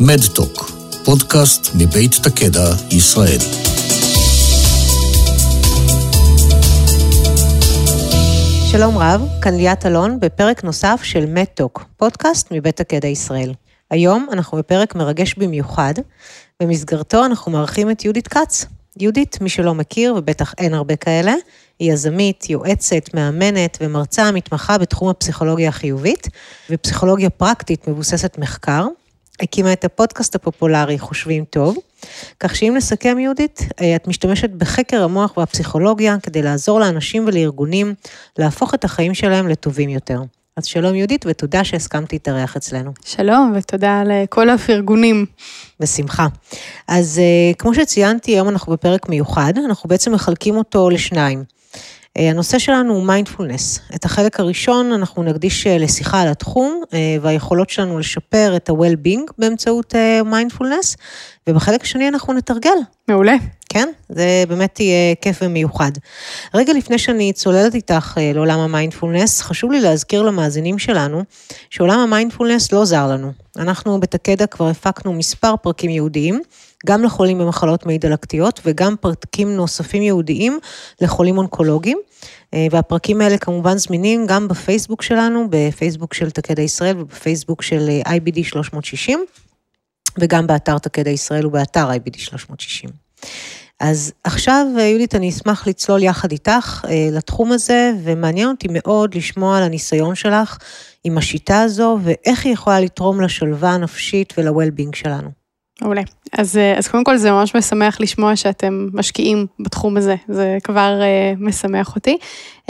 מדטוק, פודקאסט מבית תקדע, ישראל. שלום רב, כאן ליאת אלון בפרק נוסף של מדטוק, פודקאסט מבית תקדע ישראל. היום אנחנו בפרק מרגש במיוחד, במסגרתו אנחנו מארחים את יהודית כץ. יהודית, מי שלא מכיר, ובטח אין הרבה כאלה, היא יזמית, יועצת, מאמנת ומרצה מתמחה בתחום הפסיכולוגיה החיובית, ופסיכולוגיה פרקטית מבוססת מחקר. הקימה את הפודקאסט הפופולרי חושבים טוב, כך שאם נסכם יהודית, את משתמשת בחקר המוח והפסיכולוגיה כדי לעזור לאנשים ולארגונים להפוך את החיים שלהם לטובים יותר. אז שלום יהודית, ותודה שהסכמת להתארח אצלנו. שלום, ותודה לכל הפרגונים. בשמחה. אז אה, כמו שציינתי, היום אנחנו בפרק מיוחד, אנחנו בעצם מחלקים אותו לשניים. אה, הנושא שלנו הוא מיינדפולנס. את החלק הראשון אנחנו נקדיש אה, לשיחה על התחום והיכולות שלנו לשפר את ה-well-being באמצעות מיינדפולנס, ובחלק השני אנחנו נתרגל. מעולה. כן? זה באמת יהיה כיף ומיוחד. רגע לפני שאני צוללת איתך לעולם המיינדפולנס, חשוב לי להזכיר למאזינים שלנו שעולם המיינדפולנס לא זר לנו. אנחנו בטקדה כבר הפקנו מספר פרקים ייעודיים, גם לחולים במחלות מעי דלקתיות וגם פרקים נוספים ייעודיים לחולים אונקולוגיים. והפרקים האלה כמובן זמינים גם בפייסבוק שלנו, בפייסבוק של תקדע ישראל ובפייסבוק של IBD 360, וגם באתר תקדע ישראל ובאתר IBD 360. אז עכשיו, יהודית, אני אשמח לצלול יחד איתך לתחום הזה, ומעניין אותי מאוד לשמוע על הניסיון שלך עם השיטה הזו, ואיך היא יכולה לתרום לשלווה הנפשית ול-well-being שלנו. מעולה. אז, אז קודם כל זה ממש משמח לשמוע שאתם משקיעים בתחום הזה, זה כבר אה, משמח אותי. אמ,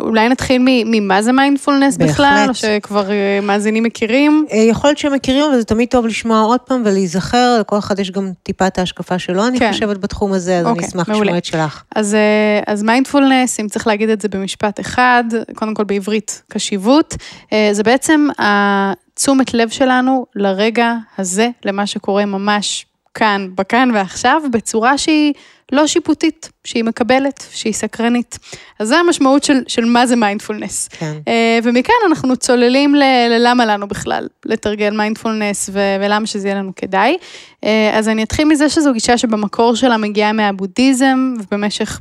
אולי נתחיל ממה זה מיינדפולנס בכלל, או שכבר אה, מאזינים מכירים? יכול להיות שהם מכירים, אבל זה תמיד טוב לשמוע עוד פעם ולהיזכר, לכל אחד יש גם טיפה את ההשקפה שלו, אני כן. חושבת בתחום הזה, אז אוקיי, אני אשמח לשמוע את שלך. אז, אה, אז מיינדפולנס, אם צריך להגיד את זה במשפט אחד, קודם כל בעברית קשיבות, אה, זה בעצם ה... תשומת לב שלנו לרגע הזה, למה שקורה ממש כאן, בכאן ועכשיו, בצורה שהיא לא שיפוטית, שהיא מקבלת, שהיא סקרנית. אז זו המשמעות של, של מה זה מיינדפולנס. כן. אה, ומכאן אנחנו צוללים ללמה לנו בכלל לתרגל מיינדפולנס ולמה שזה יהיה לנו כדאי. אה, אז אני אתחיל מזה שזו גישה שבמקור שלה מגיעה מהבודהיזם, ובמשך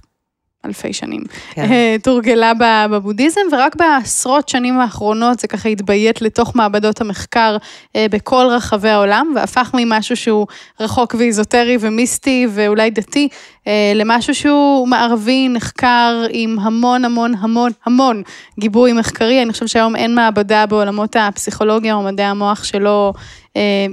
אלפי שנים, כן. תורגלה בבודהיזם, ורק בעשרות שנים האחרונות זה ככה התביית לתוך מעבדות המחקר בכל רחבי העולם, והפך ממשהו שהוא רחוק ואיזוטרי ומיסטי ואולי דתי, למשהו שהוא מערבי, נחקר עם המון המון המון המון גיבוי מחקרי. אני חושבת שהיום אין מעבדה בעולמות הפסיכולוגיה או מדעי המוח שלא,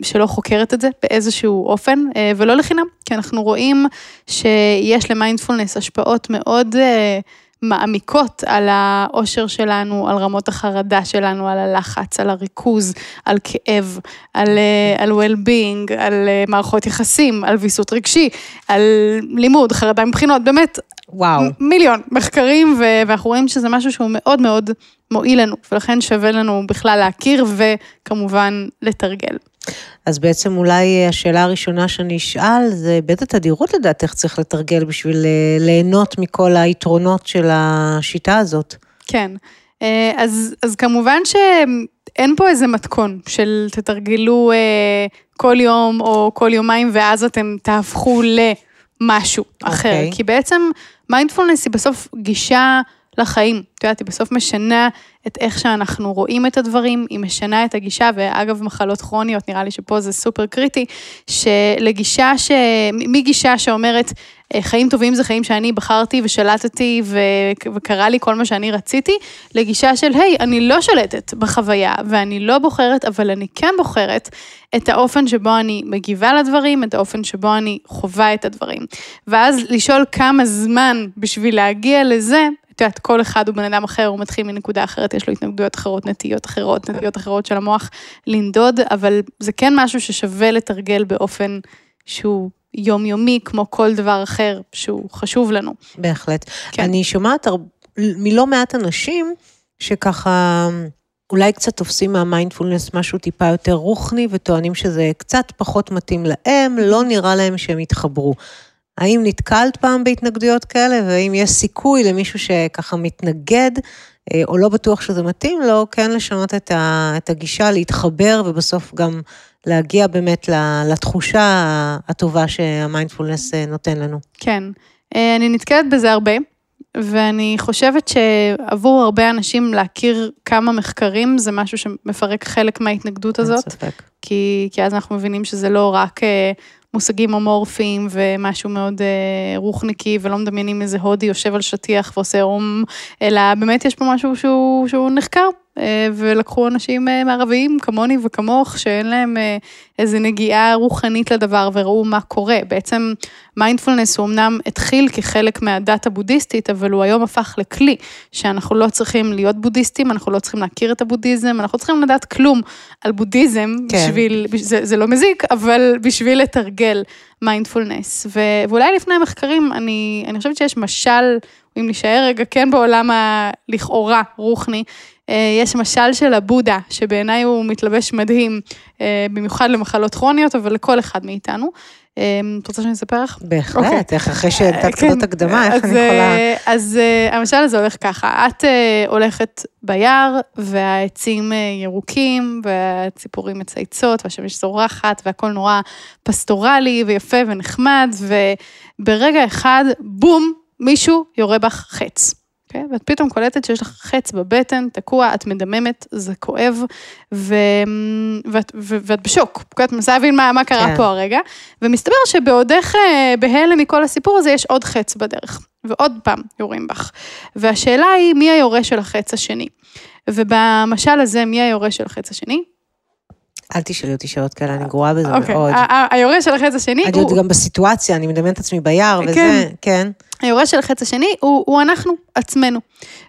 שלא חוקרת את זה באיזשהו אופן, ולא לחינם, כי אנחנו רואים שיש למיינדפולנס השפעות מאוד מעמיקות על האושר שלנו, על רמות החרדה שלנו, על הלחץ, על הריכוז, על כאב, על, על well-being, על מערכות יחסים, על ויסות רגשי, על לימוד, חרדה מבחינות, באמת, וואו. מיליון מחקרים, ואנחנו רואים שזה משהו שהוא מאוד מאוד מועיל לנו, ולכן שווה לנו בכלל להכיר וכמובן לתרגל. אז בעצם אולי השאלה הראשונה שאני אשאל, זה באיזה תדירות לדעתך צריך לתרגל בשביל ליהנות מכל היתרונות של השיטה הזאת? כן, אז, אז כמובן שאין פה איזה מתכון של תתרגלו כל יום או כל יומיים ואז אתם תהפכו למשהו okay. אחר, אוקיי. כי בעצם מיינדפולנס היא בסוף גישה לחיים. את יודעת, היא בסוף משנה את איך שאנחנו רואים את הדברים, היא משנה את הגישה, ואגב, מחלות כרוניות, נראה לי שפה זה סופר קריטי, שלגישה ש... מגישה שאומרת, אה, חיים טובים זה חיים שאני בחרתי ושלטתי ו... וקרה לי כל מה שאני רציתי, לגישה של, היי, אני לא שלטת בחוויה, ואני לא בוחרת, אבל אני כן בוחרת את האופן שבו אני מגיבה לדברים, את האופן שבו אני חווה את הדברים. ואז לשאול כמה זמן בשביל להגיע לזה, את יודעת, כל אחד הוא בן אדם אחר, הוא מתחיל מנקודה אחרת, יש לו התנגדויות אחרות, נטיות אחרות, נטיות אחרות של המוח לנדוד, אבל זה כן משהו ששווה לתרגל באופן שהוא יומיומי, כמו כל דבר אחר שהוא חשוב לנו. בהחלט. כן. אני שומעת מלא מעט אנשים שככה... אולי קצת תופסים מהמיינדפולנס משהו טיפה יותר רוחני וטוענים שזה קצת פחות מתאים להם, לא נראה להם שהם יתחברו. האם נתקלת פעם בהתנגדויות כאלה, והאם יש סיכוי למישהו שככה מתנגד, אה, או לא בטוח שזה מתאים לו, כן לשנות את, ה, את הגישה, להתחבר ובסוף גם להגיע באמת לתחושה הטובה שהמיינדפולנס נותן לנו. כן, אני נתקלת בזה הרבה. ואני חושבת שעבור הרבה אנשים להכיר כמה מחקרים זה משהו שמפרק חלק מההתנגדות הזאת. אין ספק. כי, כי אז אנחנו מבינים שזה לא רק אה, מושגים אמורפיים ומשהו מאוד אה, רוחניקי ולא מדמיינים איזה הודי יושב על שטיח ועושה אום, אלא באמת יש פה משהו שהוא, שהוא נחקר אה, ולקחו אנשים אה, מערביים כמוני וכמוך, שאין להם איזה נגיעה רוחנית לדבר וראו מה קורה. בעצם מיינדפולנס הוא אמנם התחיל כחלק מהדת הבודהיסטית, אבל הוא היום הפך לכלי, שאנחנו לא צריכים להיות בודהיסטים, אנחנו לא צריכים להכיר את הבודהיזם, אנחנו צריכים לדעת כלום על בודהיזם, כן. בשביל, זה, זה לא מזיק, אבל בשביל לתרגל מיינדפולנס. ואולי לפני המחקרים, אני, אני חושבת שיש משל, אם נשאר רגע כן בעולם הלכאורה רוחני, אה, יש משל של הבודה, שבעיניי הוא מתלבש מדהים, אה, במיוחד למחלות כרוניות, אבל לכל אחד מאיתנו. אה, את רוצה שאני אספר לך? בהחלט. אוקיי. איך אחרי שנתת כן. כזאת הקדמה, איך אני יכולה... אז המשל הזה הולך ככה, את הולכת ביער, והעצים ירוקים, והציפורים מצייצות, והשמש זורחת, והכל נורא פסטורלי ויפה ונחמד, וברגע אחד, בום, מישהו יורה בך חץ. Okay? אוקיי? ואת פתאום קולטת שיש לך חץ בבטן, תקוע, את מדממת, זה כואב, ו... ואת, ו... ואת בשוק, את מנסה להבין מה, מה קרה כן. פה הרגע, ומסתבר שבעודך אה, בהלם מכל הסיפור הזה, יש עוד חץ בדרך, ועוד פעם יורים בך. והשאלה היא, מי היורש של החץ השני? ובמשל הזה, מי היורש של החץ השני? אל תשאלי אותי שאלות כאלה, אני גרועה בזה okay. אוקיי, מאוד. היורש של החץ השני הוא... אני עוד גם בסיטואציה, אני מדמיינת את עצמי ביער וזה, כן. היורש של החץ השני הוא, הוא אנחנו, עצמנו.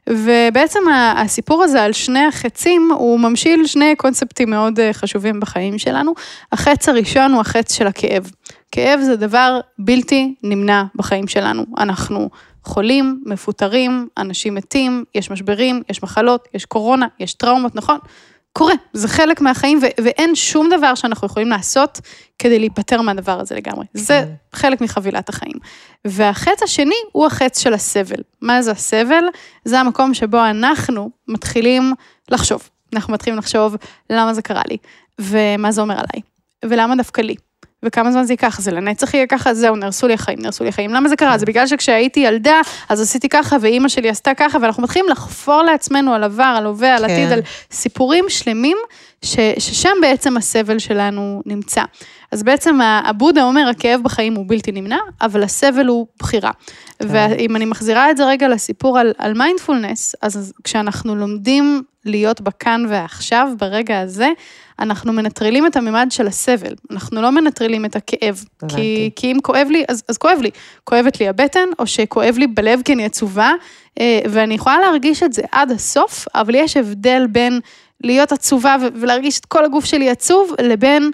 ובעצם הסיפור הזה על שני החצים, הוא ממשיל שני קונספטים מאוד אה, חשובים בחיים שלנו. החץ הראשון הוא החץ של הכאב. כאב זה דבר בלתי נמנע בחיים שלנו. אנחנו חולים, מפוטרים, אנשים מתים, יש משברים, יש מחלות, יש קורונה, יש טראומות, נכון? קורה, זה חלק מהחיים, ו- ואין שום דבר שאנחנו יכולים לעשות כדי להיפטר מהדבר הזה לגמרי. כן. זה חלק מחבילת החיים. והחץ השני הוא החץ של הסבל. מה זה הסבל? זה המקום שבו אנחנו מתחילים לחשוב. אנחנו מתחילים לחשוב למה זה קרה לי, ומה זה אומר עליי, ולמה דווקא לי. וכמה זמן זה ייקח, זה לנצח יהיה ככה, זהו, נהרסו לי החיים, נהרסו לי החיים. למה זה קרה? זה בגלל שכשהייתי ילדה, אז עשיתי ככה, ואימא שלי עשתה ככה, ואנחנו מתחילים לחפור לעצמנו על עבר, על הווה, על עתיד, כן. על סיפורים שלמים, ש, ששם בעצם הסבל שלנו נמצא. אז בעצם הבודה אומר, הכאב בחיים הוא בלתי נמנע, אבל הסבל הוא בחירה. כן. ואם אני מחזירה את זה רגע לסיפור על, על מיינדפולנס, אז כשאנחנו לומדים להיות בכאן ועכשיו, ברגע הזה, אנחנו מנטרלים את הממד של הסבל, אנחנו לא מנטרלים את הכאב. כי, כי אם כואב לי, אז, אז כואב לי. כואבת לי הבטן, או שכואב לי בלב כי אני עצובה, אה, ואני יכולה להרגיש את זה עד הסוף, אבל יש הבדל בין להיות עצובה ולהרגיש את כל הגוף שלי עצוב, לבין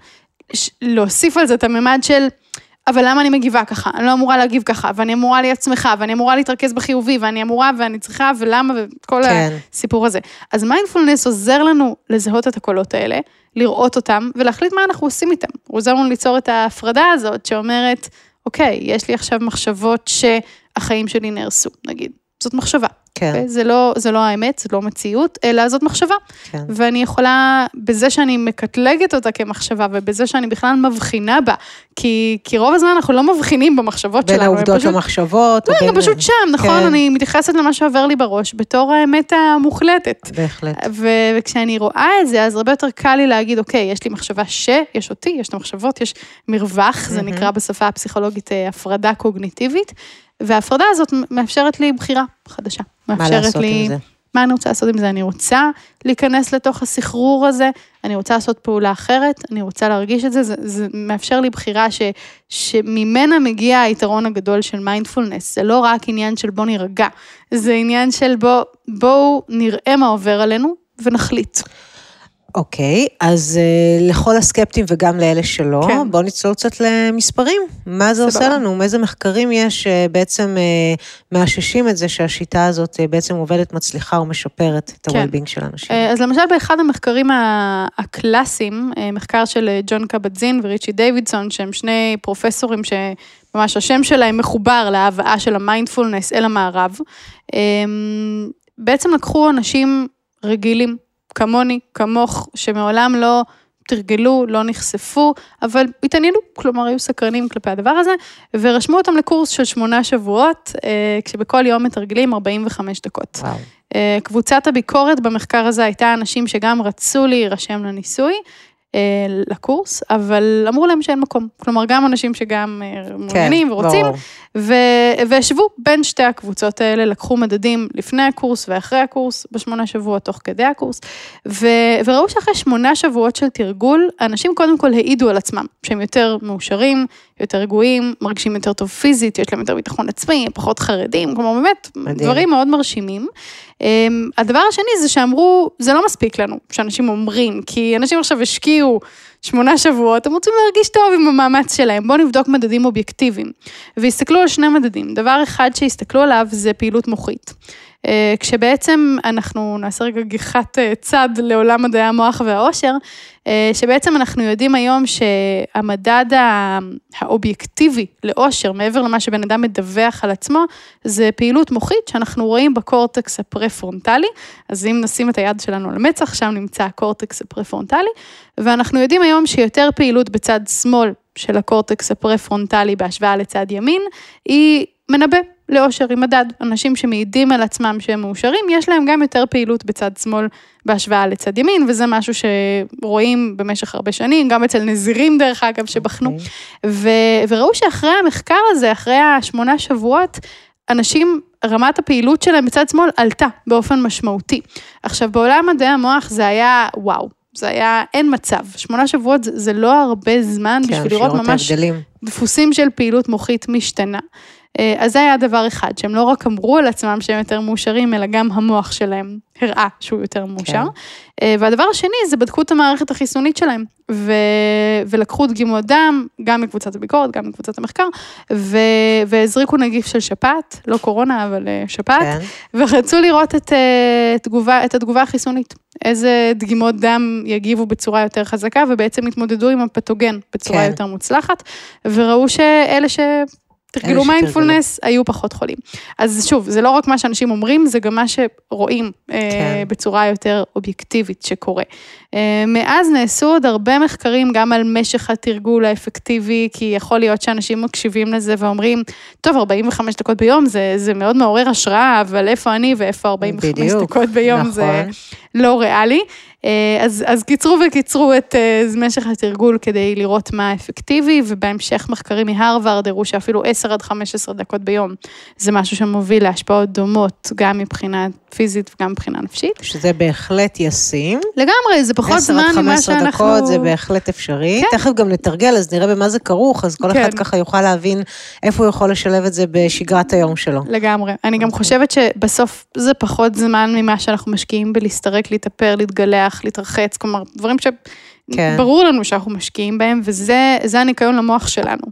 להוסיף על זה את הממד של... אבל למה אני מגיבה ככה? אני לא אמורה להגיב ככה, ואני אמורה להיות שמחה, ואני אמורה להתרכז בחיובי, ואני אמורה, ואני צריכה, ולמה, וכל כן. הסיפור הזה. אז מיינדפולנס עוזר לנו לזהות את הקולות האלה, לראות אותם, ולהחליט מה אנחנו עושים איתם. הוא עוזר לנו ליצור את ההפרדה הזאת, שאומרת, אוקיי, יש לי עכשיו מחשבות שהחיים שלי נהרסו, נגיד. זאת מחשבה. כן. אוקיי? זה, לא, זה לא האמת, זה לא מציאות, אלא זאת מחשבה. כן. ואני יכולה, בזה שאני מקטלגת אותה כמחשבה, ובזה שאני בכלל מבחינה בה, כי, כי רוב הזמן אנחנו לא מבחינים במחשבות בין שלנו. בין העובדות למחשבות. לא, בין... פשוט שם, נכון? כן. אני מתייחסת למה שעובר לי בראש, בתור האמת המוחלטת. בהחלט. ו- וכשאני רואה את זה, אז הרבה יותר קל לי להגיד, אוקיי, יש לי מחשבה ש, יש אותי, יש את המחשבות, יש מרווח, mm-hmm. זה נקרא בשפה הפסיכולוגית אה, הפרדה קוגניטיבית. וההפרדה הזאת מאפשרת לי בחירה חדשה. מה לעשות לי, עם זה? מה אני רוצה לעשות עם זה? אני רוצה להיכנס לתוך הסחרור הזה, אני רוצה לעשות פעולה אחרת, אני רוצה להרגיש את זה, זה, זה מאפשר לי בחירה ש, שממנה מגיע היתרון הגדול של מיינדפולנס. זה לא רק עניין של בוא נירגע, זה עניין של בוא, בואו נראה מה עובר עלינו ונחליט. אוקיי, אז uh, לכל הסקפטים וגם לאלה שלא, כן. בואו נצלול קצת למספרים. מה זה עושה לנו? מאיזה מחקרים יש שבעצם uh, מאששים את זה שהשיטה הזאת uh, בעצם עובדת, מצליחה ומשפרת את כן. ה-well-being של אנשים? אז למשל באחד המחקרים הקלאסיים, מחקר של ג'ון קבטזין וריצ'י דיווידסון, שהם שני פרופסורים שממש השם שלהם מחובר להבאה של המיינדפולנס אל המערב, בעצם לקחו אנשים רגילים. כמוני, כמוך, שמעולם לא תרגלו, לא נחשפו, אבל התעניינו, כלומר היו סקרנים כלפי הדבר הזה, ורשמו אותם לקורס של שמונה שבועות, אה, כשבכל יום מתרגלים 45 דקות. וואו. אה, קבוצת הביקורת במחקר הזה הייתה אנשים שגם רצו להירשם לניסוי. אה, לקורס, אבל אמרו להם שאין מקום. כלומר, גם אנשים שגם אה, מעוניינים ורוצים, ברור. ו- וישבו בין שתי הקבוצות האלה, לקחו מדדים לפני הקורס ואחרי הקורס, בשמונה שבועות תוך כדי הקורס, ו- וראו שאחרי שמונה שבועות של תרגול, אנשים קודם כל העידו על עצמם, שהם יותר מאושרים, יותר רגועים, מרגישים יותר טוב פיזית, יש להם יותר ביטחון עצמי, פחות חרדים, כלומר באמת, מדהים. דברים מאוד מרשימים. אמ, הדבר השני זה שאמרו, זה לא מספיק לנו, שאנשים אומרים, כי אנשים עכשיו השקיעו שמונה שבועות, הם רוצים להרגיש טוב עם המאמץ שלהם, בואו נבדוק מדדים אובייקטיביים. והסתכלו על שני מדדים, דבר אחד שהסתכלו עליו זה פעילות מוחית. אה, כשבעצם אנחנו נעשה רגע גיחת אה, צד לעולם מדעי המוח והאושר, אה, שבעצם אנחנו יודעים היום שהמדד האובייקטיבי לאושר, מעבר למה שבן אדם מדווח על עצמו, זה פעילות מוחית שאנחנו רואים בקורטקס הפרה-פרונטלי. אז אם נשים את היד שלנו על המצח, שם נמצא הקורטקס הפרה-פרונטלי, ואנחנו יודעים היום שיותר פעילות בצד שמאל של הקורטקס הפרה-פרונטלי בהשוואה לצד ימין, היא מנבא לאושר עם מדד. אנשים שמעידים על עצמם שהם מאושרים, יש להם גם יותר פעילות בצד שמאל בהשוואה לצד ימין, וזה משהו שרואים במשך הרבה שנים, גם אצל נזירים דרך אגב, שבחנו. אוקיי. ו, וראו שאחרי המחקר הזה, אחרי השמונה שבועות, אנשים, רמת הפעילות שלהם בצד שמאל עלתה באופן משמעותי. עכשיו, בעולם מדעי המוח זה היה וואו. זה היה, אין מצב, שמונה שבועות זה, זה לא הרבה זמן כן, בשביל לראות ממש ההבדלים. דפוסים של פעילות מוחית משתנה. אה, אז זה היה דבר אחד, שהם לא רק אמרו על עצמם שהם יותר מאושרים, אלא גם המוח שלהם הראה שהוא יותר מאושר. כן. והדבר השני זה בדקו את המערכת החיסונית שלהם, ו... ולקחו דגימות דם, גם מקבוצת הביקורת, גם מקבוצת המחקר, ו... והזריקו נגיף של שפעת, לא קורונה, אבל אה, שפעת, כן. ורצו לראות את, אה, תגובה, את התגובה החיסונית. איזה דגימות דם יגיבו בצורה יותר חזקה, ובעצם התמודדו עם הפתוגן בצורה כן. יותר מוצלחת, וראו שאלה ש... תרגלו. מיינדפולנס, היו פחות חולים. אז שוב, זה לא רק מה שאנשים אומרים, זה גם מה שרואים כן. אה, בצורה יותר אובייקטיבית שקורה. אה, מאז נעשו עוד הרבה מחקרים גם על משך התרגול האפקטיבי, כי יכול להיות שאנשים מקשיבים לזה ואומרים, טוב, 45 דקות ביום זה, זה מאוד מעורר השראה, אבל איפה אני ואיפה 45 בדיוק, דקות ביום נכון. זה לא ריאלי. אה, אז, אז קיצרו וקיצרו את אה, משך התרגול כדי לראות מה אפקטיבי, ובהמשך מחקרים מהרווארד הראו שאפילו 10 עד 15 דקות ביום זה משהו שמוביל להשפעות דומות, גם מבחינה פיזית וגם מבחינה נפשית. שזה בהחלט ישים. לגמרי, זה פחות 10 זמן עד ממה 15 שאנחנו... דקות זה בהחלט אפשרי. כן. תכף גם נתרגל, אז נראה במה זה כרוך, אז כל כן. אחד ככה יוכל להבין איפה הוא יכול לשלב את זה בשגרת היום שלו. לגמרי. אני גם אוקיי. חושבת שבסוף זה פחות זמן ממה שאנחנו משקיעים בלהסתרק, להתאפר, להתגלח, להתרחץ, כלומר, דברים כן. שברור לנו שאנחנו משקיעים בהם, וזה זה הניקיון למוח שלנו.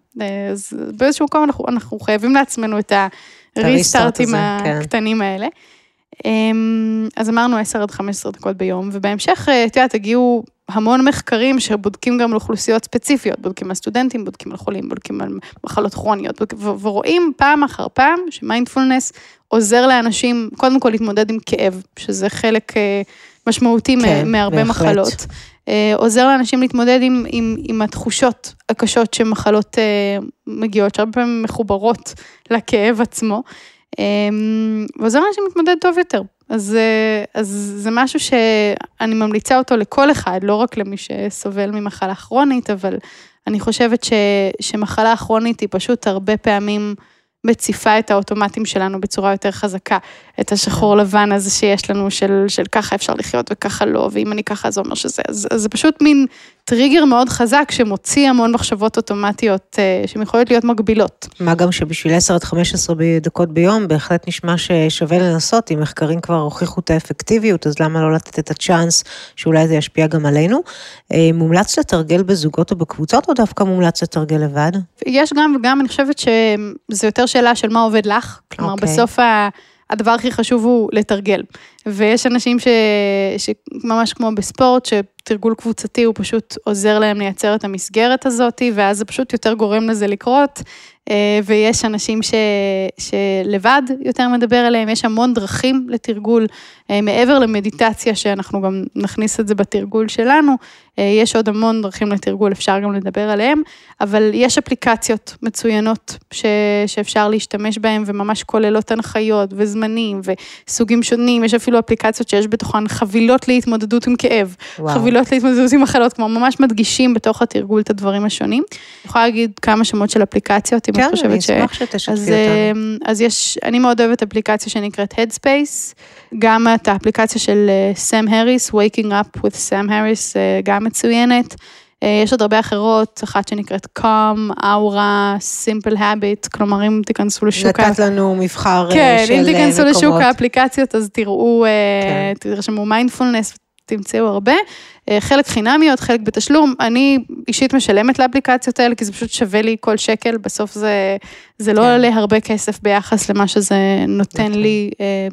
אז באיזשהו מקום אנחנו, אנחנו חייבים לעצמנו את הריסטארט הריסטארטים כן. הקטנים האלה. אמ, אז אמרנו 10 עד 15 דקות ביום, ובהמשך, אה, את יודעת, הגיעו המון מחקרים שבודקים גם על אוכלוסיות ספציפיות, בודקים על סטודנטים, בודקים על חולים, בודקים על מחלות כרוניות, ורואים פעם אחר פעם שמיינדפולנס עוזר לאנשים, קודם כל להתמודד עם כאב, שזה חלק אה, משמעותי כן, מהרבה בהחלט. מחלות. אה, עוזר לאנשים להתמודד עם, עם, עם התחושות הקשות שמחלות מגיעות, שהרבה פעמים מחוברות לכאב עצמו. אה, ועוזר לאנשים להתמודד טוב יותר. אז, אה, אז זה משהו שאני ממליצה אותו לכל אחד, לא רק למי שסובל ממחלה כרונית, אבל אני חושבת ש, שמחלה כרונית היא פשוט הרבה פעמים מציפה את האוטומטים שלנו בצורה יותר חזקה. את השחור לבן הזה שיש לנו של, של ככה אפשר לחיות וככה לא, ואם אני ככה זה אומר שזה, אז, אז זה פשוט מין טריגר מאוד חזק שמוציא המון מחשבות אוטומטיות אה, שהן יכולות להיות מגבילות. מה גם שבשביל 10 עד 15 דקות ביום, בהחלט נשמע ששווה לנסות, אם מחקרים כבר הוכיחו את האפקטיביות, אז למה לא לתת את הצ'אנס שאולי זה ישפיע גם עלינו? אה, מומלץ לתרגל בזוגות או בקבוצות, או דווקא מומלץ לתרגל לבד? יש גם וגם, אני חושבת שזה יותר שאלה של מה עובד לך. כלומר, אוקיי. בסוף. הדבר הכי חשוב הוא לתרגל. ויש אנשים ש... שממש כמו בספורט, שתרגול קבוצתי הוא פשוט עוזר להם לייצר את המסגרת הזאת, ואז זה פשוט יותר גורם לזה לקרות. אה, ויש אנשים ש, שלבד יותר מדבר עליהם, יש המון דרכים לתרגול, אה, מעבר למדיטציה, שאנחנו גם נכניס את זה בתרגול שלנו, אה, יש עוד המון דרכים לתרגול, אפשר גם לדבר עליהם, אבל יש אפליקציות מצוינות ש, שאפשר להשתמש בהן, וממש כוללות הנחיות וזמנים וסוגים שונים, יש אפילו אפליקציות שיש בתוכן חבילות להתמודדות עם כאב, וואו. חבילות להתמודדות עם מחלות, כמו ממש מדגישים בתוך התרגול את הדברים השונים. אני יכולה להגיד כמה שמות של אפליקציות, אם כן, את חושבת ש... כן, אני אשמח שתשתפי אז, אותנו. אז יש, אני מאוד אוהבת אפליקציה שנקראת Headspace, גם את האפליקציה של סאם האריס, Waking Up with סאם האריס, גם מצוינת. אה, יש עוד הרבה אחרות, אחת שנקראת Calm, Aura, Simple Habit, כלומר אם תיכנסו לשוק... נתת לנו מבחר אה, כן, של אם מקומות. תיכנסו לשוק האפליקציות, אז תראו, כן. תרשמו מיינדפולנס, תמצאו הרבה. אה, חלק חינמיות, חלק בתשלום. אני אישית משלמת לאפליקציות האלה, כי זה פשוט שווה לי כל שקל, בסוף זה, זה לא כן. עולה הרבה כסף ביחס למה שזה נותן נכון. לי, אה,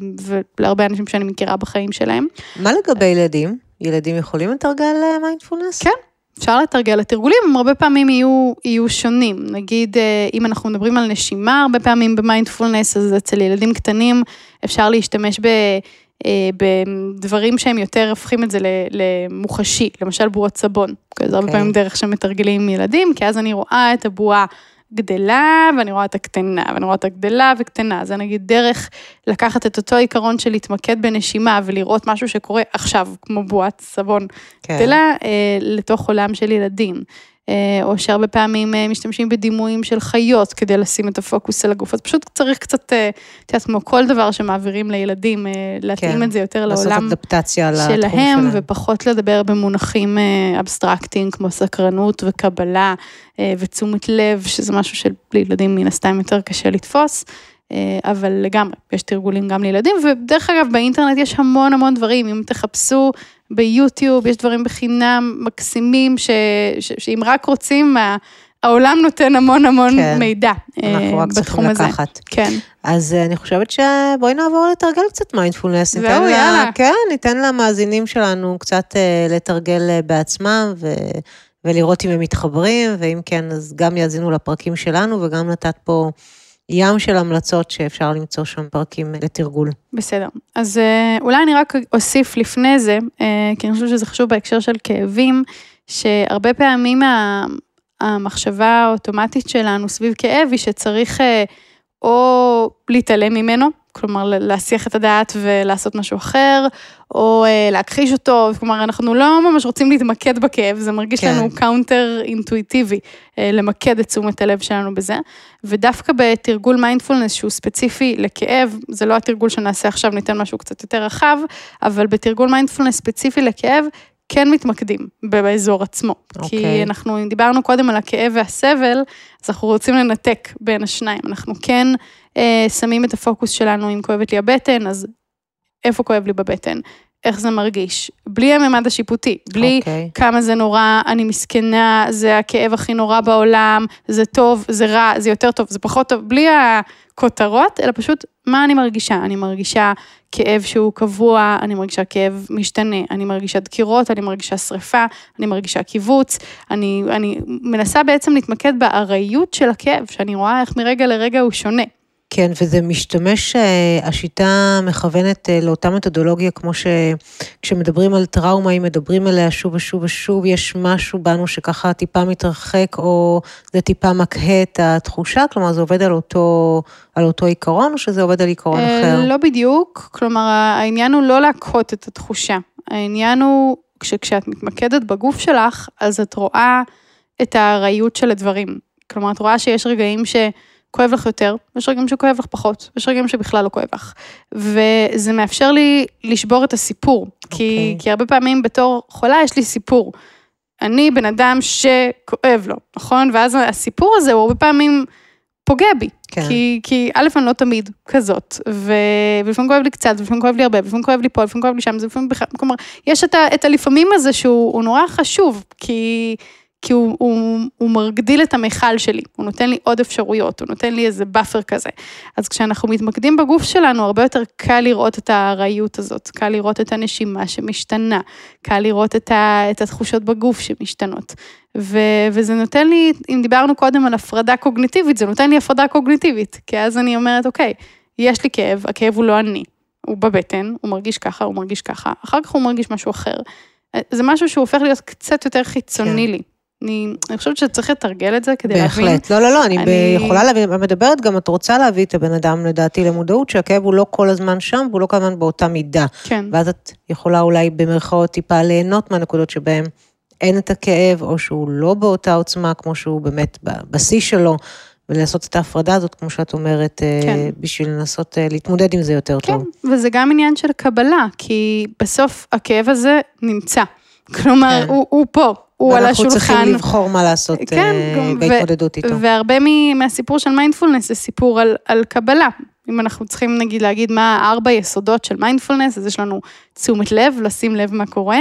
ולהרבה אנשים שאני מכירה בחיים שלהם. מה לגבי ילדים? ילדים יכולים לתרגל אה, מיינדפולנס? כן. אפשר לתרגל, התרגולים הם הרבה פעמים יהיו, יהיו שונים. נגיד, אה, אם אנחנו מדברים על נשימה, הרבה פעמים במיינדפולנס, אז אצל ילדים קטנים אפשר להשתמש ב... אה, בדברים שהם יותר הופכים את זה למוחשי, למשל בועות סבון. זה הרבה אוקיי. פעמים דרך שמתרגלים עם ילדים, כי אז אני רואה את הבועה גדלה, ואני רואה את הקטנה, ואני רואה את הגדלה וקטנה. זה נגיד דרך לקחת את אותו עיקרון של להתמקד בנשימה ולראות משהו שקורה עכשיו, כמו בועת סבון כן. גדלה, אה, לתוך עולם של ילדים. אה, או שהרבה פעמים אה, משתמשים בדימויים של חיות כדי לשים את הפוקוס על הגוף. אז פשוט צריך קצת, אה, את יודעת, כמו כל דבר שמעבירים לילדים, להתאים כן, את זה יותר לעולם שלהם, שלהם. ופחות לדבר במונחים אבסטרקטיים כמו סקרנות וקבלה ותשומת לב, שזה משהו שלילדים מן הסתם יותר קשה לתפוס. אה, אבל לגמרי, יש תרגולים גם לילדים, ודרך אגב, באינטרנט יש המון המון דברים, אם תחפשו ביוטיוב, יש דברים בחינם מקסימים, ש, ש, שאם רק רוצים, העולם נותן המון המון כן, מידע אה, אנחנו רק בתחום צריכים הזה. לקחת. כן. אז אה, אני חושבת שבואי נעבור לתרגל קצת מיינדפולנס. זהו, לה- יאללה. כן, ניתן למאזינים שלנו קצת לתרגל בעצמם ו... ולראות אם הם מתחברים, ואם כן, אז גם יאזינו לפרקים שלנו, וגם נתת פה ים של המלצות שאפשר למצוא שם פרקים לתרגול. בסדר. אז אה, אולי אני רק אוסיף לפני זה, אה, כי אני חושבת שזה חשוב בהקשר של כאבים, שהרבה פעמים המחשבה האוטומטית שלנו סביב כאב היא שצריך אה, או להתעלם ממנו, כלומר להסיח את הדעת ולעשות משהו אחר, או אה, להכחיש אותו, כלומר אנחנו לא ממש רוצים להתמקד בכאב, זה מרגיש כן. לנו counter אינטואיטיבי, אה, למקד את תשומת הלב שלנו בזה. ודווקא בתרגול מיינדפולנס שהוא ספציפי לכאב, זה לא התרגול שנעשה עכשיו, ניתן משהו קצת יותר רחב, אבל בתרגול מיינדפולנס ספציפי לכאב, כן מתמקדים באזור עצמו. Okay. כי אוקיי. אנחנו, אם דיברנו קודם על הכאב והסבל, אז אנחנו רוצים לנתק בין השניים. אנחנו כן שמים את הפוקוס שלנו, אם כואבת לי הבטן, אז איפה כואב לי בבטן? איך זה מרגיש? בלי הממד השיפוטי, בלי אוקיי. כמה זה נורא, אני מסכנה, זה הכאב הכי נורא בעולם, זה טוב, זה רע, זה יותר טוב, זה פחות טוב, בלי הכותרות, אלא פשוט מה אני מרגישה. אני מרגישה כאב שהוא קבוע, אני מרגישה כאב משתנה, אני מרגישה דקירות, אני מרגישה שריפה, אני מרגישה קיבוץ, אני, אני מנסה בעצם להתמקד בארעיות של הכאב, שאני רואה איך מרגע לרגע הוא שונה. כן, וזה משתמש, אה, השיטה מכוונת אה, לאותה מתודולוגיה, כמו שכשמדברים על טראומה, אם מדברים עליה שוב ושוב ושוב, יש משהו בנו שככה טיפה מתרחק, או זה טיפה מקהה את התחושה, כלומר זה עובד על אותו, על אותו עיקרון, או שזה עובד על עיקרון אה, אחר? לא בדיוק, כלומר העניין הוא לא להכות את התחושה, העניין הוא שכשאת מתמקדת בגוף שלך, אז את רואה את הארעיות של הדברים. כלומר, את רואה שיש רגעים שכואב לך יותר, ויש רגעים שכואב לך פחות, ויש רגעים שבכלל לא כואב לך. וזה מאפשר לי לשבור את הסיפור, okay. כי, אוקיי. כי הרבה פעמים בתור חולה יש לי סיפור. אני בן אדם שכואב לו, נכון? ואז הסיפור הזה הוא הרבה פעמים פוגע בי. כן. כי, כי א', אני לא תמיד כזאת, ו... ולפעמים כואב לי קצת, ולפעמים כואב לי הרבה, ולפעמים כואב לי פה, לפעמים כואב לי שם, זה לפעמים בכלל, כלומר, יש את, ה... את הלפעמים הזה שהוא הוא נורא חשוב, כי, כי הוא, הוא, הוא מגדיל את המכל שלי, הוא נותן לי עוד אפשרויות, הוא נותן לי איזה buffer כזה. אז כשאנחנו מתמקדים בגוף שלנו, הרבה יותר קל לראות את הארעיות הזאת, קל לראות את הנשימה שמשתנה, קל לראות את, ה, את התחושות בגוף שמשתנות. ו, וזה נותן לי, אם דיברנו קודם על הפרדה קוגניטיבית, זה נותן לי הפרדה קוגניטיבית, כי אז אני אומרת, אוקיי, יש לי כאב, הכאב הוא לא אני, הוא בבטן, הוא מרגיש ככה, הוא מרגיש ככה, אחר כך הוא מרגיש משהו אחר. זה משהו שהוא הופך להיות קצת יותר חיצוני כן. לי. אני, אני חושבת שצריך לתרגל את זה כדי בהחלט. להבין. בהחלט, לא, לא, לא, אני, אני יכולה להבין, את מדברת גם, את רוצה להביא את הבן אדם, לדעתי, למודעות, שהכאב הוא לא כל הזמן שם, והוא לא כל הזמן באותה מידה. כן. ואז את יכולה אולי במרכאות טיפה ליהנות מהנקודות שבהן אין את הכאב, או שהוא לא באותה עוצמה, כמו שהוא באמת בשיא שלו. ולעשות את ההפרדה הזאת, כמו שאת אומרת, אה, כן. בשביל לנסות אה, להתמודד עם זה יותר כן, טוב. כן, וזה גם עניין של קבלה, כי בסוף הכאב הזה נמצא. כלומר, כן. הוא, הוא פה, הוא על השולחן. ואנחנו צריכים לבחור מה לעשות כן, אה, בהתמודדות איתו. והרבה מהסיפור של מיינדפולנס זה סיפור על, על קבלה. אם אנחנו צריכים נגיד להגיד מה ארבע יסודות של מיינדפולנס, אז יש לנו תשומת לב, לשים לב מה קורה,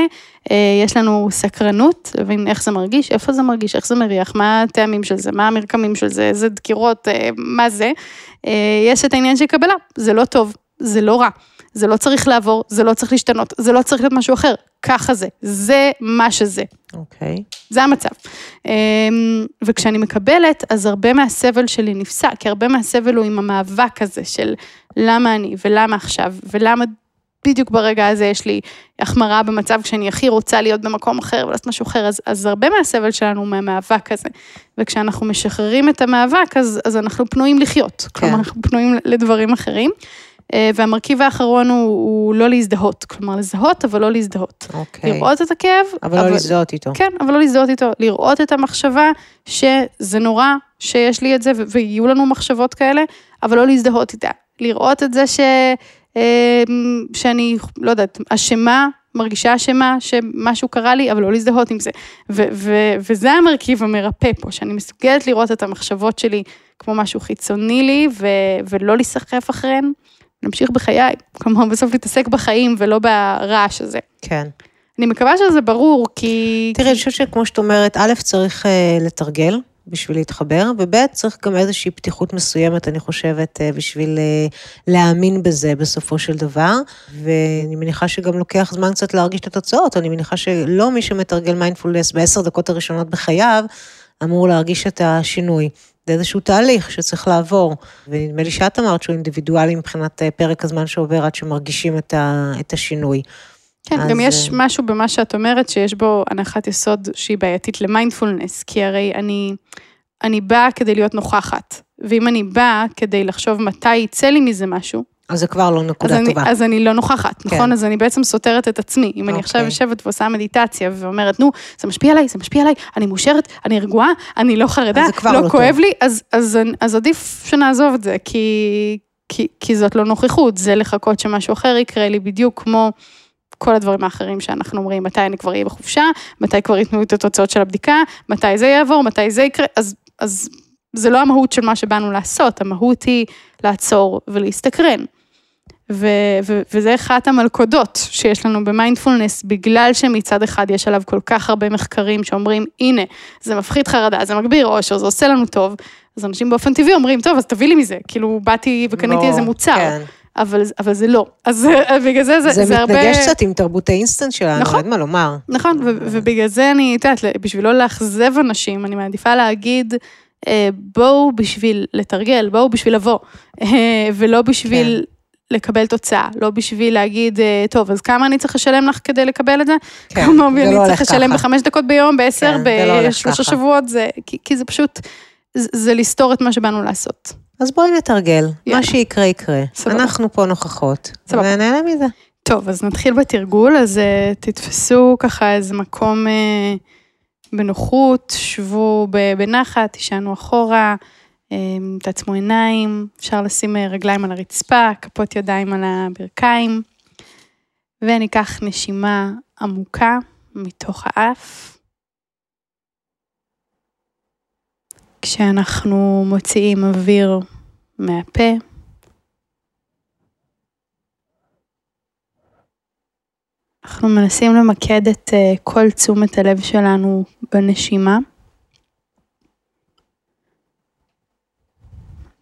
אה, יש לנו סקרנות, להבין איך זה מרגיש, איפה זה מרגיש, איך זה מריח, מה הטעמים של זה, מה המרקמים של זה, איזה דקירות, אה, מה זה. יש את העניין של קבלה, זה לא טוב, זה לא רע. זה לא צריך לעבור, זה לא צריך להשתנות, זה לא צריך להיות משהו אחר, ככה זה, זה מה שזה. אוקיי. Okay. זה המצב. אמ, וכשאני מקבלת, אז הרבה מהסבל שלי נפסק, כי הרבה מהסבל הוא עם המאבק הזה של למה אני ולמה עכשיו, ולמה בדיוק ברגע הזה יש לי החמרה במצב כשאני הכי רוצה להיות במקום אחר ולעשות משהו אחר, אז, אז הרבה מהסבל שלנו הוא מהמאבק הזה. וכשאנחנו משחררים את המאבק, אז, אז אנחנו פנויים לחיות. כן. כלומר, אנחנו פנויים לדברים אחרים. אה, והמרכיב האחרון הוא, הוא לא להזדהות, כלומר לזהות אבל לא להזדהות. אוקיי. לראות את הכאב. אבל, לא אבל לא להזדהות איתו. כן, אבל לא להזדהות איתו. לראות את המחשבה שזה נורא שיש לי את זה ויהיו לנו מחשבות כאלה, אבל לא להזדהות איתה. לראות את זה ש... אה, שאני, לא יודעת, אשמה, מרגישה אשמה שמשהו קרה לי, אבל לא להזדהות עם זה. ו- ו- וזה המרכיב המרפא פה, שאני מסוגלת לראות את המחשבות שלי כמו משהו חיצוני לי, ו- ולא להיסחף אחריהן. להמשיך בחיי, כלומר בסוף להתעסק בחיים ולא ברעש הזה. כן. אני מקווה שזה ברור, כי... תראי, אני חושבת שכמו שאת אומרת, א', צריך uh, לתרגל בשביל להתחבר, וב', צריך גם איזושהי פתיחות מסוימת, אני חושבת, uh, בשביל uh, להאמין בזה בסופו של דבר, ואני מניחה שגם לוקח זמן קצת להרגיש את התוצאות, אני מניחה שלא מי שמתרגל מיינדפולנס בעשר דקות הראשונות בחייו, אמור להרגיש את השינוי. זה איזשהו תהליך שצריך לעבור, ונדמה לי שאת אמרת שהוא אינדיבידואלי מבחינת אה, פרק הזמן שעובר עד שמרגישים את, ה, את השינוי. כן, אז... גם יש אה, משהו במה שאת אומרת, שיש בו הנחת יסוד שהיא בעייתית למיינדפולנס, כי הרי אני, אני באה כדי להיות נוכחת, ואם אני באה כדי לחשוב מתי יצא לי מזה משהו, אז זה כבר לא נקודה אז טובה. אני, אז אני לא נוכחת, כן. נכון? אז אני בעצם סותרת את עצמי. אם okay. אני עכשיו אוקיי. יושבת ועושה מדיטציה ואומרת, נו, זה משפיע עליי, זה משפיע עליי, אני מאושרת, אני רגועה, אני לא חרדה, לא, לא כואב. לי, אז, אז, אז עדיף שנעזוב את זה, כי, כי, כי זאת לא נוכחות, זה לחכות שמשהו אחר יקרה לי בדיוק כמו... כל הדברים האחרים שאנחנו אומרים, מתי אני כבר אהיה בחופשה, מתי כבר ייתנו את התוצאות של הבדיקה, מתי זה יעבור, מתי זה יקרה, אז, אז זה לא המהות של מה שבאנו לעשות, המהות היא לעצור ולהסתקרן. ו- ו- וזה אחת המלכודות שיש לנו במיינדפולנס, בגלל שמצד אחד יש עליו כל כך הרבה מחקרים שאומרים, הנה, זה מפחית חרדה, זה מגביר אושר, זה עושה לנו טוב, אז אנשים באופן טבעי אומרים, טוב, אז תביא לי מזה, כאילו, באתי וקניתי לא, איזה מוצר. כן. אבל, אבל זה לא. אז בגלל זה זה, זה, זה הרבה... זה מתנגש קצת עם תרבות האינסטנט שלנו, נכון, אין מה לומר. נכון, ו- ובגלל זה אני, את יודעת, בשביל לא לאכזב אנשים, אני מעדיפה להגיד, אה, בואו בשביל לתרגל, בואו בשביל לבוא, אה, ולא בשביל... כן. לקבל תוצאה, לא בשביל להגיד, אה, טוב, אז כמה אני צריך לשלם לך כדי לקבל את זה? כן, זה לא הולך ככה. אני צריך לשלם בחמש דקות ביום, בעשר, כן, לא בשלושה שבועות, זה, כי, כי זה פשוט, זה, זה לסתור את מה שבאנו לעשות. אז בואי נתרגל, יאללה. מה שיקרה יקרה. סבבה. אנחנו פה נוכחות, סבבה. ונהנה מזה. טוב, אז נתחיל בתרגול, אז uh, תתפסו ככה איזה מקום uh, בנוחות, שבו בנחת, תישענו אחורה. אמ, תעצמו עיניים, אפשר לשים אה, רגליים על הרצפה, כפות ידיים על הברכיים, וניקח נשימה עמוקה מתוך האף. כשאנחנו מוציאים אוויר מהפה, אנחנו מנסים למקד את אה, כל תשומת הלב שלנו בנשימה.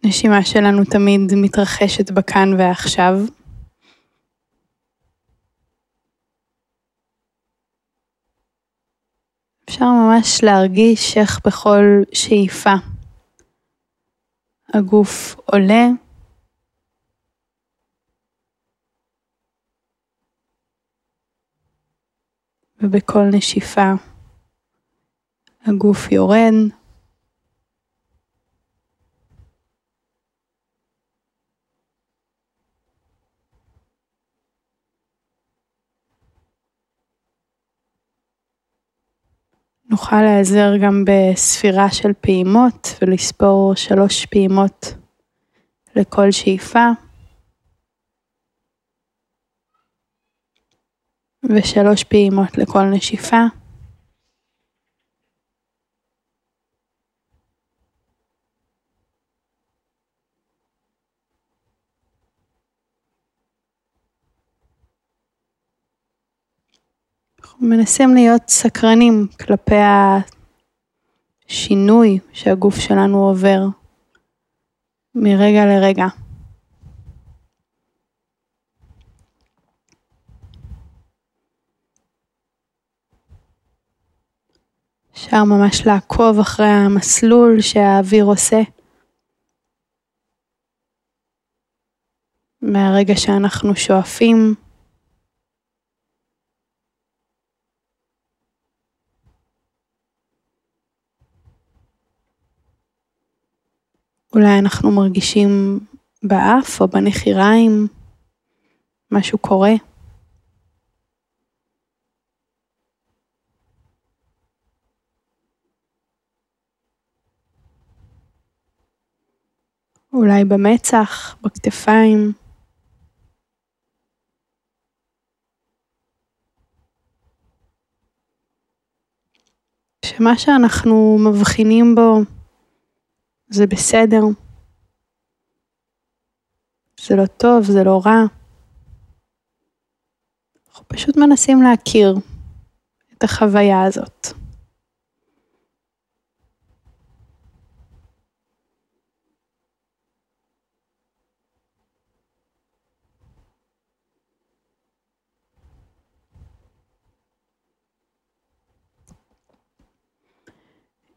נשימה שלנו תמיד מתרחשת בכאן ועכשיו. אפשר ממש להרגיש איך בכל שאיפה הגוף עולה ובכל נשיפה הגוף יורד. נוכל להיעזר גם בספירה של פעימות ולספור שלוש פעימות לכל שאיפה. ושלוש פעימות לכל נשיפה. אנחנו מנסים להיות סקרנים כלפי השינוי שהגוף שלנו עובר מרגע לרגע. אפשר ממש לעקוב אחרי המסלול שהאוויר עושה. מהרגע שאנחנו שואפים אולי אנחנו מרגישים באף או בנחיריים משהו קורה. אולי במצח, בכתפיים. שמה שאנחנו מבחינים בו זה בסדר. זה לא טוב, זה לא רע. אנחנו פשוט מנסים להכיר את החוויה הזאת.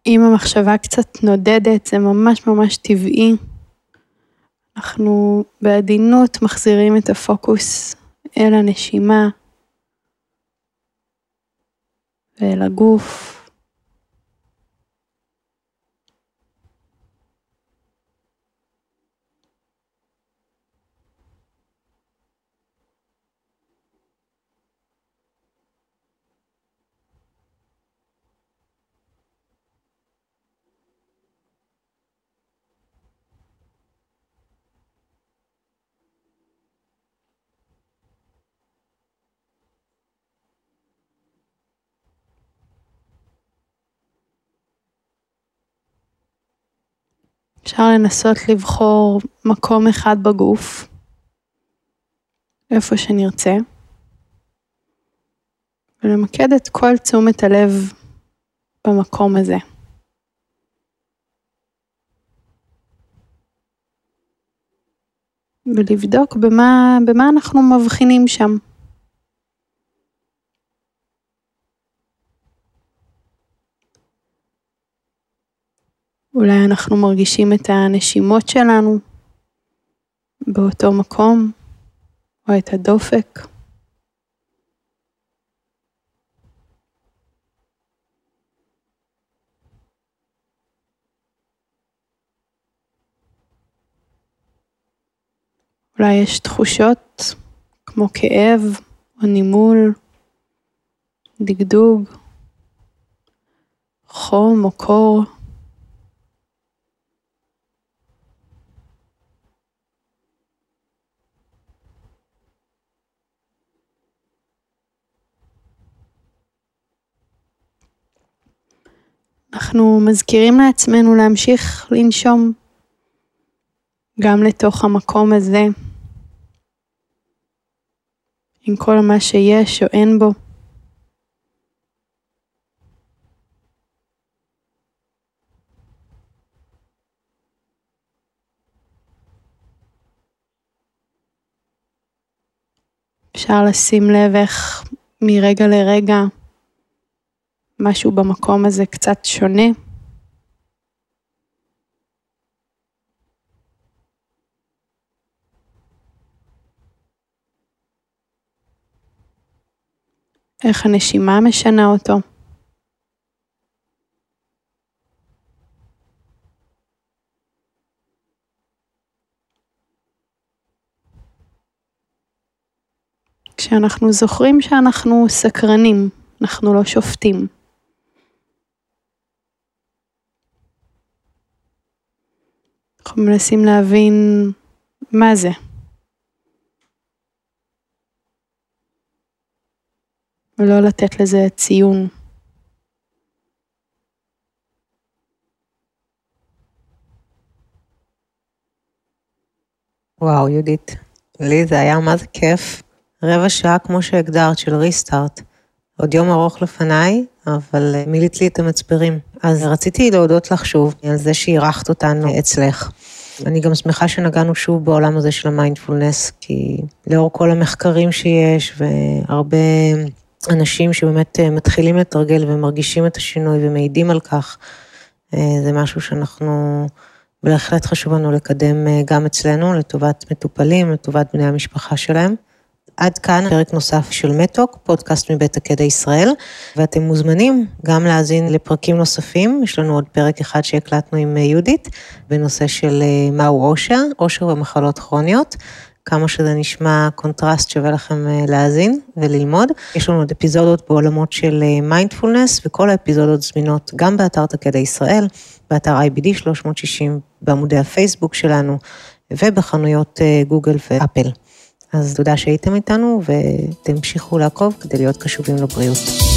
אם המחשבה קצת נודדת, זה ממש ממש טבעי. אנחנו בעדינות מחזירים את הפוקוס אל הנשימה ואל הגוף. אפשר לנסות לבחור מקום אחד בגוף, איפה שנרצה, ולמקד את כל תשומת הלב במקום הזה. ולבדוק במה, במה אנחנו מבחינים שם. אולי אנחנו מרגישים את הנשימות שלנו באותו מקום, או את הדופק. אולי יש תחושות כמו כאב או נימול, דגדוג, חום או קור. אנחנו מזכירים לעצמנו להמשיך לנשום גם לתוך המקום הזה, עם כל מה שיש או אין בו. אפשר לשים לב איך מרגע לרגע משהו במקום הזה קצת שונה. איך הנשימה משנה אותו. כשאנחנו זוכרים שאנחנו סקרנים, אנחנו לא שופטים. אנחנו מנסים להבין מה זה. ולא לתת לזה ציון. וואו, יהודית, לי זה היה מה זה כיף. רבע שעה, כמו שהגדרת, של ריסטארט. עוד יום ארוך לפניי, אבל אה, מילאת לי את המצברים. אז רציתי להודות לך שוב על זה שאירחת אותנו אצלך. אני גם שמחה שנגענו שוב בעולם הזה של המיינדפולנס, כי לאור כל המחקרים שיש והרבה אנשים שבאמת אה, מתחילים לתרגל ומרגישים את השינוי ומעידים על כך, אה, זה משהו שאנחנו, בהחלט חשוב לנו לקדם גם אצלנו, לטובת מטופלים, לטובת בני המשפחה שלהם. עד כאן פרק נוסף של מתוק, פודקאסט מבית טקדה ישראל, ואתם מוזמנים גם להאזין לפרקים נוספים, יש לנו עוד פרק אחד שהקלטנו עם אה, יהודית, בנושא של אה, מהו אושר, אושר ומחלות כרוניות. כמה שזה נשמע קונטרסט שווה לכם אה, להאזין וללמוד. יש לנו עוד אפיזודות בעולמות של מיינדפולנס, וכל האפיזודות זמינות גם באתר טקדה ישראל, באתר IBD 360, בעמודי הפייסבוק שלנו, ובחנויות גוגל ואפל. אז תודה שהייתם איתנו ותמשיכו לעקוב כדי להיות קשובים לבריאות.